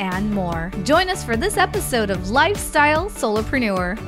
and more. Join us for this episode of Lifestyle Solopreneur.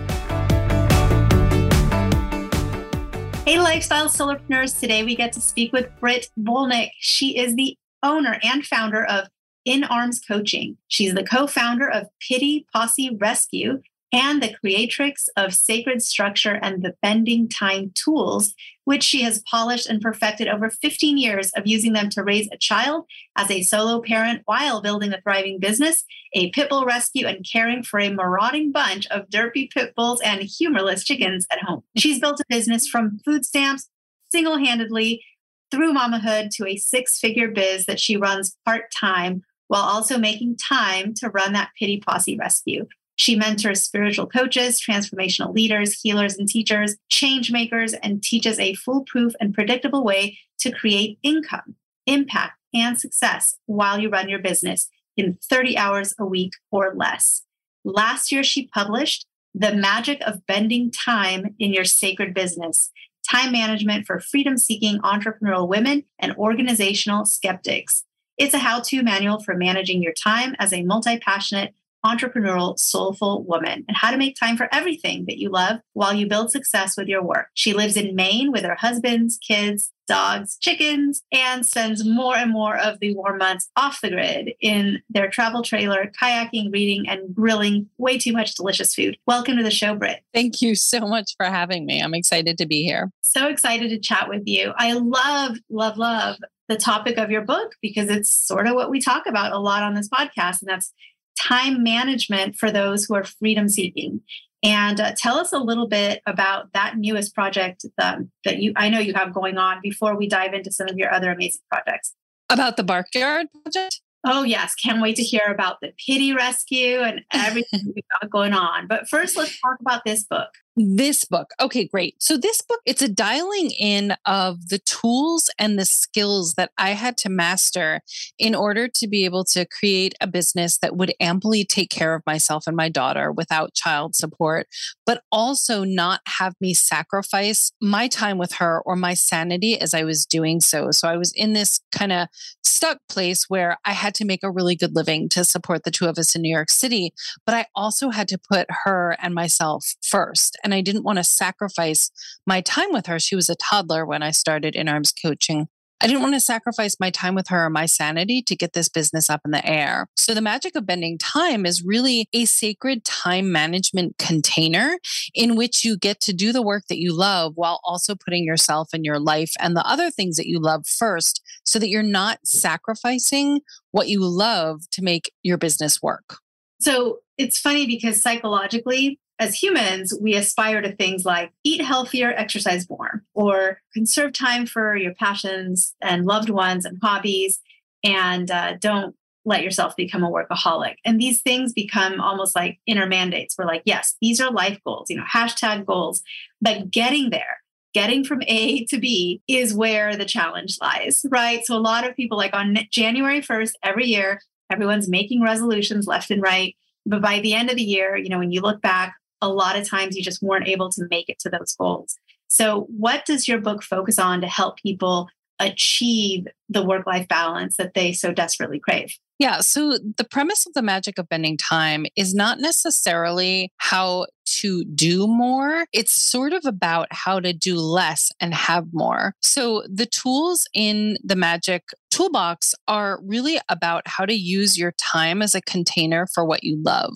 Hey, Lifestyle Solopreneurs. Today we get to speak with Britt Bolnick. She is the owner and founder of In Arms Coaching. She's the co founder of Pittie Posse Rescue and the creatrix of Sacred Structure and the Bending Time tools, which she has polished and perfected over 15 years of using them to raise a child as a solo parent while building a thriving business, a pit bull rescue, and caring for a marauding bunch of derpy pit bulls and humorless chickens at home. She's built a business from food stamps single handedly through mamahood to a six figure biz that she runs part time while also making time to run that Pittie Posse rescue. She mentors spiritual coaches, transformational leaders, healers, and teachers, change makers, and teaches a foolproof and predictable way to create income, impact, and success while you run your business in 30 hours a week or less. Last year, she published The Magic of Bending Time in Your Sacred Business Time Management for Freedom Seeking Entrepreneurial Women and Organizational Skeptics. It's a how to manual for managing your time as a multi passionate entrepreneurial, soulful woman and how to make time for everything that you love while you build success with your work. She lives in Maine with her husbands, kids, dogs, chickens, and spends more and more of the warm months off the grid in their travel trailer, kayaking, reading, and grilling way too much delicious food. Welcome to the show, Britt. Thank you so much for having me. I'm excited to be here. So excited to chat with you. I love, love, love the topic of your book because it's sort of what we talk about a lot on this podcast, and that's time management for those who are freedom seeking. And uh, tell us a little bit about that newest project um, that you I know you have going on before we dive into some of your other amazing projects. About the Barkyard project? Oh, yes. Can't wait to hear about the Pittie rescue and everything we've got going on. But first, let's talk about this book. This book. Okay, great. So, this book, it's a dialing in of the tools and the skills that I had to master in order to be able to create a business that would amply take care of myself and my daughter without child support, but also not have me sacrifice my time with her or my sanity as I was doing so. So, I was in this kind of stuck place where I had to make a really good living to support the two of us in New York City, but I also had to put her and myself first and I didn't want to sacrifice my time with her. She was a toddler when I started in arms coaching. I didn't want to sacrifice my time with her or my sanity to get this business up in the air. So, the magic of bending time is really a sacred time management container in which you get to do the work that you love while also putting yourself and your life and the other things that you love first so that you're not sacrificing what you love to make your business work. So, it's funny because psychologically, as humans, we aspire to things like eat healthier, exercise more, or conserve time for your passions and loved ones and hobbies, and uh, don't let yourself become a workaholic. And these things become almost like inner mandates. We're like, yes, these are life goals, you know, hashtag goals. But getting there, getting from A to B is where the challenge lies, right? So a lot of people, like on January 1st, every year, everyone's making resolutions left and right. But by the end of the year, you know, when you look back, a lot of times you just weren't able to make it to those goals. So, what does your book focus on to help people achieve the work life balance that they so desperately crave? Yeah. So, the premise of the magic of bending time is not necessarily how to do more. It's sort of about how to do less and have more. So the tools in the magic toolbox are really about how to use your time as a container for what you love,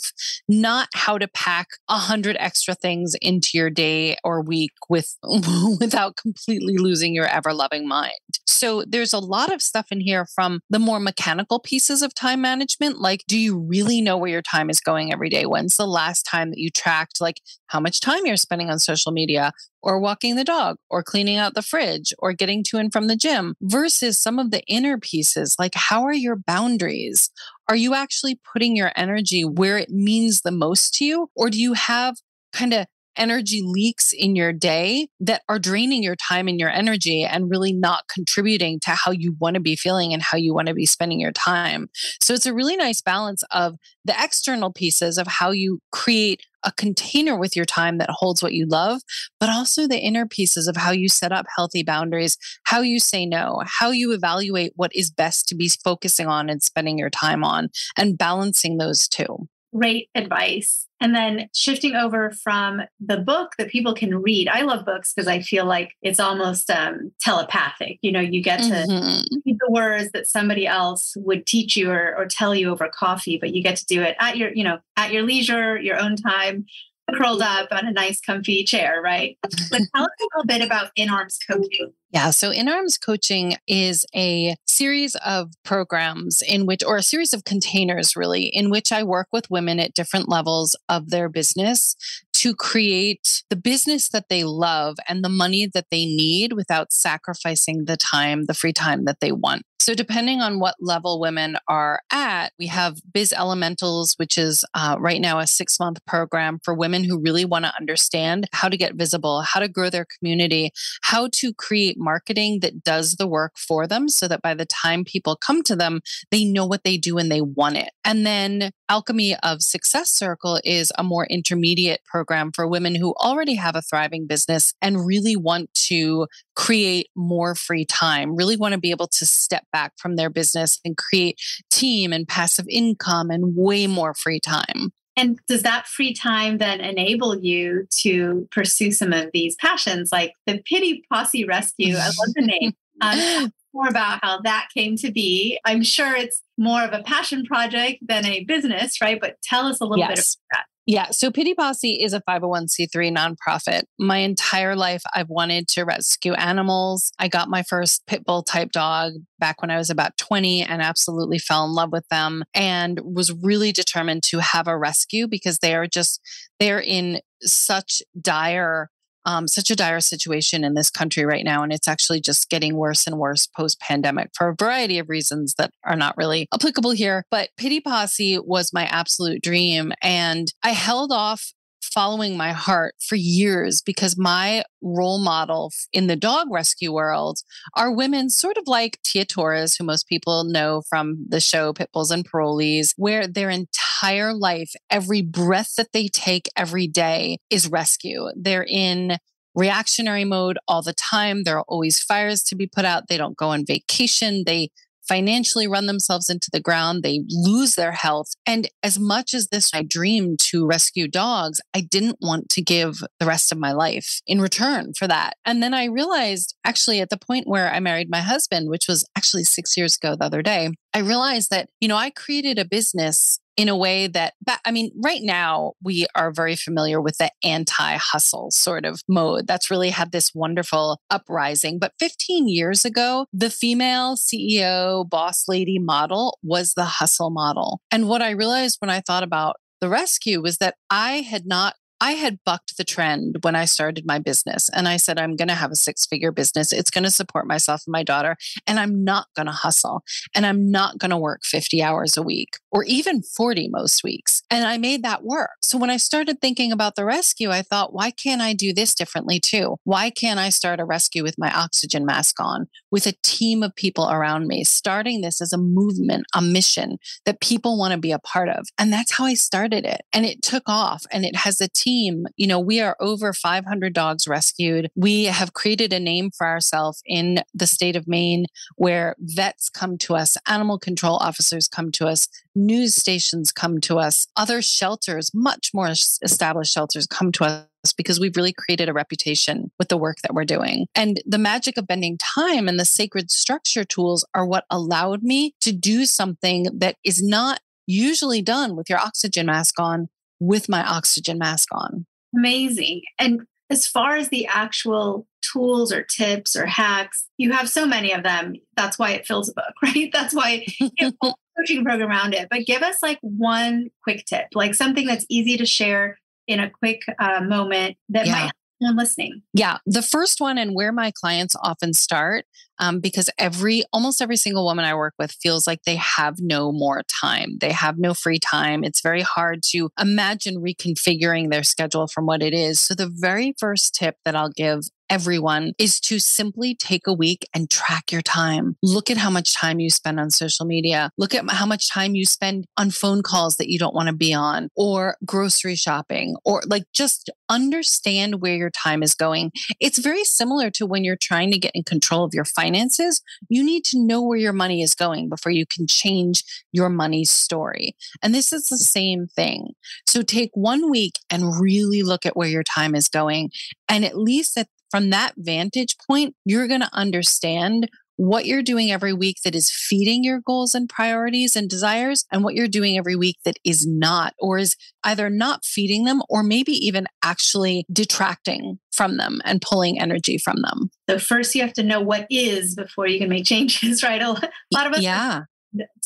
not how to pack a hundred extra things into your day or week with without completely losing your ever loving mind. So there's a lot of stuff in here from the more mechanical pieces of time management, like do you really know where your time is going every day? When's the last time that you tracked like how much time you're spending on social media or walking the dog or cleaning out the fridge or getting to and from the gym versus some of the inner pieces like how are your boundaries? Are you actually putting your energy where it means the most to you? Or do you have kind of energy leaks in your day that are draining your time and your energy and really not contributing to how you want to be feeling and how you want to be spending your time. So it's a really nice balance of the external pieces of how you create a container with your time that holds what you love, but also the inner pieces of how you set up healthy boundaries, how you say no, how you evaluate what is best to be focusing on and spending your time on, and balancing those two great advice. And then shifting over from the book that people can read. I love books because I feel like it's almost um, telepathic. You know, you get to mm-hmm. read the words that somebody else would teach you or, or tell you over coffee, but you get to do it at your, you know, at your leisure, your own time curled up on a nice comfy chair, right? But tell us a little bit about In Arms coaching. Yeah, so In Arms coaching is a series of programs in which, or a series of containers really, in which I work with women at different levels of their business to create the business that they love and the money that they need without sacrificing the time, the free time that they want. So, depending on what level women are at, we have Biz Elementals, which is uh, right now a six month program for women who really want to understand how to get visible, how to grow their community, how to create marketing that does the work for them so that by the time people come to them, they know what they do and they want it. And then Alchemy of Success Circle is a more intermediate program for women who already have a thriving business and really want to create more free time, really want to be able to step back from their business and create team and passive income and way more free time. And does that free time then enable you to pursue some of these passions like the Pittie Posse Rescue? I love the name. Um, more about how that came to be. I'm sure it's more of a passion project than a business, right? But tell us a little yes. bit about that. Yeah. So Pittie Posse is a 501c3 nonprofit. My entire life, I've wanted to rescue animals. I got my first pit bull type dog back when I was about 20 and absolutely fell in love with them and was really determined to have a rescue because they are just, they're in such dire um, such a dire situation in this country right now. And it's actually just getting worse and worse post pandemic for a variety of reasons that are not really applicable here. But Pittie Posse was my absolute dream. And I held off following my heart for years because my role model in the dog rescue world are women sort of like Tia Torres, who most people know from the show Pitbulls and Parolees, where their entire life, every breath that they take every day is rescue. They're in reactionary mode all the time. There are always fires to be put out. They don't go on vacation. They financially run themselves into the ground. They lose their health. And as much as this, I dreamed to rescue dogs, I didn't want to give the rest of my life in return for that. And then I realized actually at the point where I married my husband, which was actually six years ago the other day, I realized that, you know, I created a business in a way that, I mean, right now we are very familiar with the anti hustle sort of mode. That's really had this wonderful uprising. But 15 years ago, the female CEO, boss lady model was the hustle model. And what I realized when I thought about the rescue was that I had not I had bucked the trend when I started my business and I said, I'm going to have a six figure business. It's going to support myself and my daughter. And I'm not going to hustle and I'm not going to work 50 hours a week or even 40 most weeks. And I made that work. So when I started thinking about the rescue, I thought, why can't I do this differently too? Why can't I start a rescue with my oxygen mask on, with a team of people around me, starting this as a movement, a mission that people want to be a part of? And that's how I started it. And it took off and it has a team you know, we are over 500 dogs rescued. We have created a name for ourselves in the state of Maine where vets come to us, animal control officers come to us, news stations come to us, other shelters, much more established shelters come to us because we've really created a reputation with the work that we're doing. And the magic of bending time and the sacred structure tools are what allowed me to do something that is not usually done with your oxygen mask on with my oxygen mask on. Amazing. And as far as the actual tools or tips or hacks, you have so many of them. That's why it fills a book, right? That's why a coaching program around it. But give us like one quick tip, like something that's easy to share in a quick uh, moment that yeah. might I'm listening. Yeah. The first one, and where my clients often start, um, because every almost every single woman I work with feels like they have no more time. They have no free time. It's very hard to imagine reconfiguring their schedule from what it is. So, the very first tip that I'll give everyone is to simply take a week and track your time. Look at how much time you spend on social media. Look at how much time you spend on phone calls that you don't want to be on or grocery shopping or like just understand where your time is going. It's very similar to when you're trying to get in control of your finances. You need to know where your money is going before you can change your money story. And this is the same thing. So take one week and really look at where your time is going. And at least at from that vantage point, you're going to understand what you're doing every week that is feeding your goals and priorities and desires, and what you're doing every week that is not, or is either not feeding them, or maybe even actually detracting from them and pulling energy from them. So, first, you have to know what is before you can make changes, right? A lot of us, yeah,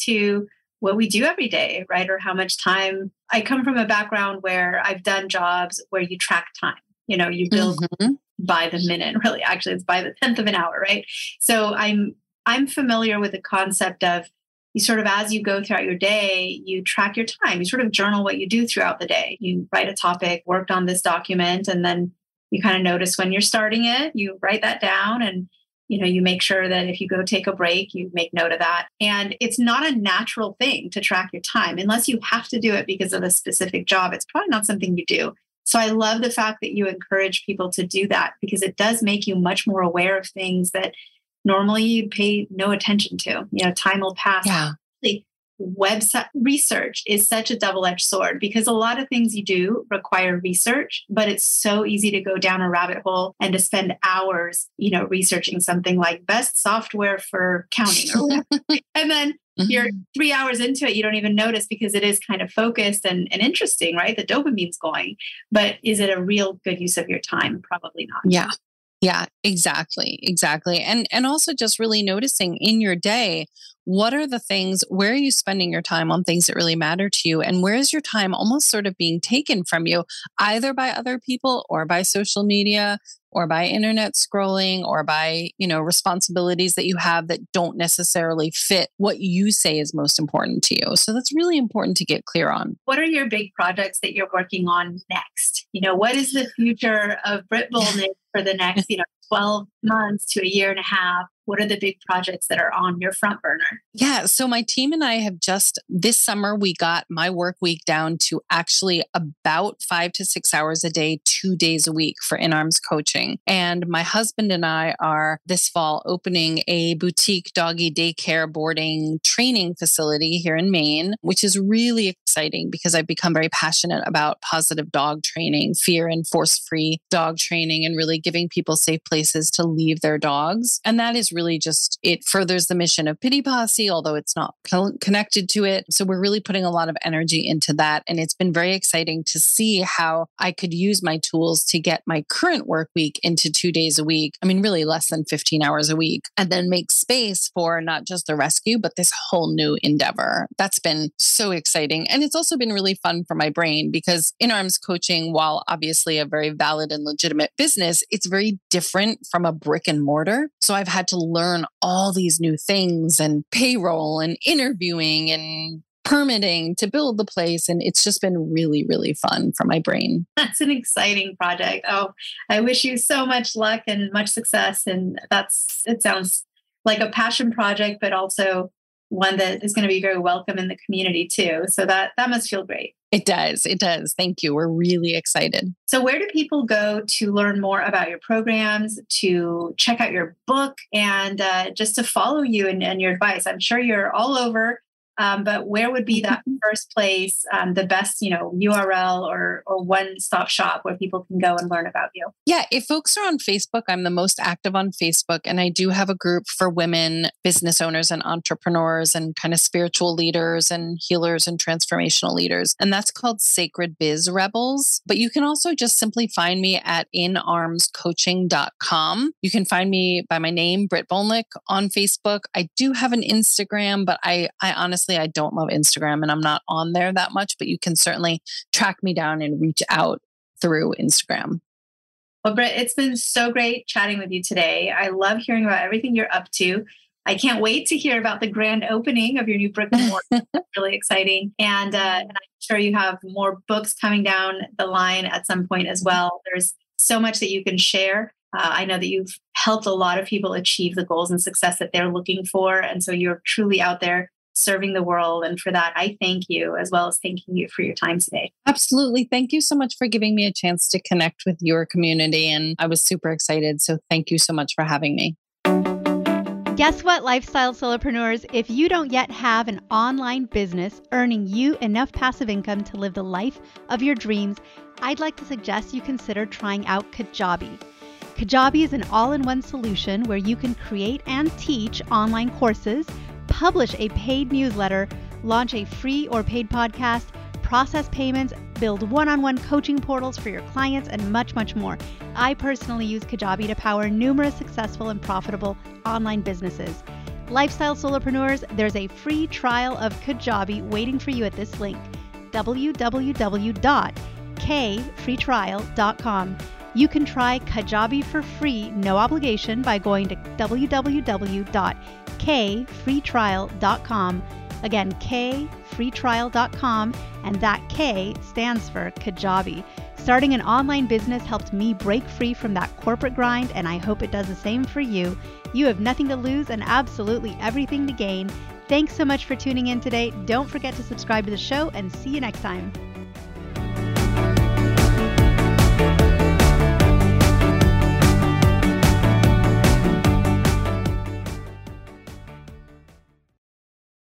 to what we do every day, right? Or how much time. I come from a background where I've done jobs where you track time. You know, you build mm-hmm by the minute really. Actually it's by the tenth of an hour right? So i'm i'm familiar with the concept of you sort of as you go throughout your day you track your time. You sort of journal what you do throughout the day. You write a topic worked on this document and then you kind of notice when you're starting it you write that down and you know you make sure that if you go take a break you make note of that. And it's not a natural thing to track your time unless you have to do it because of a specific job. It's probably not something you do so I love the fact that you encourage people to do that because it does make you much more aware of things that normally you'd pay no attention to. You know, time will pass. Yeah. Website research is such a double edged sword because a lot of things you do require research, but it's so easy to go down a rabbit hole and to spend hours, you know, researching something like best software for counting or and then Mm-hmm. You're three hours into it, you don't even notice because it is kind of focused and, and interesting, right? The dopamine's going. But is it a real good use of your time? Probably not. Yeah. Yeah, exactly. Exactly. And and also just really noticing in your day what are the things where are you spending your time on things that really matter to you? And where is your time almost sort of being taken from you either by other people or by social media or by internet scrolling or by you know responsibilities that you have that don't necessarily fit what you say is most important to you? So that's really important to get clear on. What are your big projects that you're working on next? You know what is the future of Britt Bolnick for the next you know 12 months to a year and a half what are the big projects that are on your front burner? Yeah. So my team and I have just this summer, we got my work week down to actually about five to six hours a day, two days a week for in arms coaching. And my husband and I are this fall opening a boutique doggy daycare boarding training facility here in Maine, which is really exciting because I've become very passionate about positive dog training, fear and force free dog training, and really giving people safe places to leave their dogs. And that is really just, it furthers the mission of Pittie Posse, although it's not co- connected to it. So we're really putting a lot of energy into that. And it's been very exciting to see how I could use my tools to get my current work week into two days a week. I mean, really less than 15 hours a week, and then make space for not just the rescue, but this whole new endeavor. That's been so exciting. And it's also been really fun for my brain because in arms coaching, while obviously a very valid and legitimate business, it's very different from a brick and mortar. So I've had to learn all these new things and payroll and interviewing and permitting to build the place. And it's just been really, really fun for my brain. That's an exciting project. Oh, I wish you so much luck and much success. And that's, it sounds like a passion project, but also one that is going to be very welcome in the community too. So that that must feel great. It does. It does. Thank you. We're really excited. So, where do people go to learn more about your programs, to check out your book, and uh, just to follow you and, and your advice? I'm sure you're all over um, but where would be that first place, um, the best, you know, URL or or one stop shop where people can go and learn about you? Yeah, if folks are on Facebook, I'm the most active on Facebook, and I do have a group for women business owners and entrepreneurs and kind of spiritual leaders and healers and transformational leaders, and that's called Sacred Biz Rebels. But you can also just simply find me at inarmscoaching.com. You can find me by my name, Britt Bolnick, on Facebook. I do have an Instagram, but I I honestly honestly, I don't love Instagram and I'm not on there that much, but you can certainly track me down and reach out through Instagram. Well, Britt, it's been so great chatting with you today. I love hearing about everything you're up to. I can't wait to hear about the grand opening of your new brick and mortar. really exciting. And, uh, and I'm sure you have more books coming down the line at some point as well. There's so much that you can share. Uh, I know that you've helped a lot of people achieve the goals and success that they're looking for. And so you're truly out there serving the world. And for that, I thank you as well as thanking you for your time today. Absolutely. Thank you so much for giving me a chance to connect with your community. And I was super excited. So thank you so much for having me. Guess what, lifestyle solopreneurs? If you don't yet have an online business earning you enough passive income to live the life of your dreams, I'd like to suggest you consider trying out Kajabi. Kajabi is an all in one solution where you can create and teach online courses, publish a paid newsletter, launch a free or paid podcast, process payments, build one on one coaching portals for your clients, and much, much more. I personally use Kajabi to power numerous successful and profitable online businesses. Lifestyle solopreneurs, there's a free trial of Kajabi waiting for you at this link www.kfreetrial.com. You can try Kajabi for free, no obligation, by going to www.kfreetrial.com. Again, kfreetrial.com, and that K stands for Kajabi. Starting an online business helped me break free from that corporate grind, and I hope it does the same for you. You have nothing to lose and absolutely everything to gain. Thanks so much for tuning in today. Don't forget to subscribe to the show and see you next time.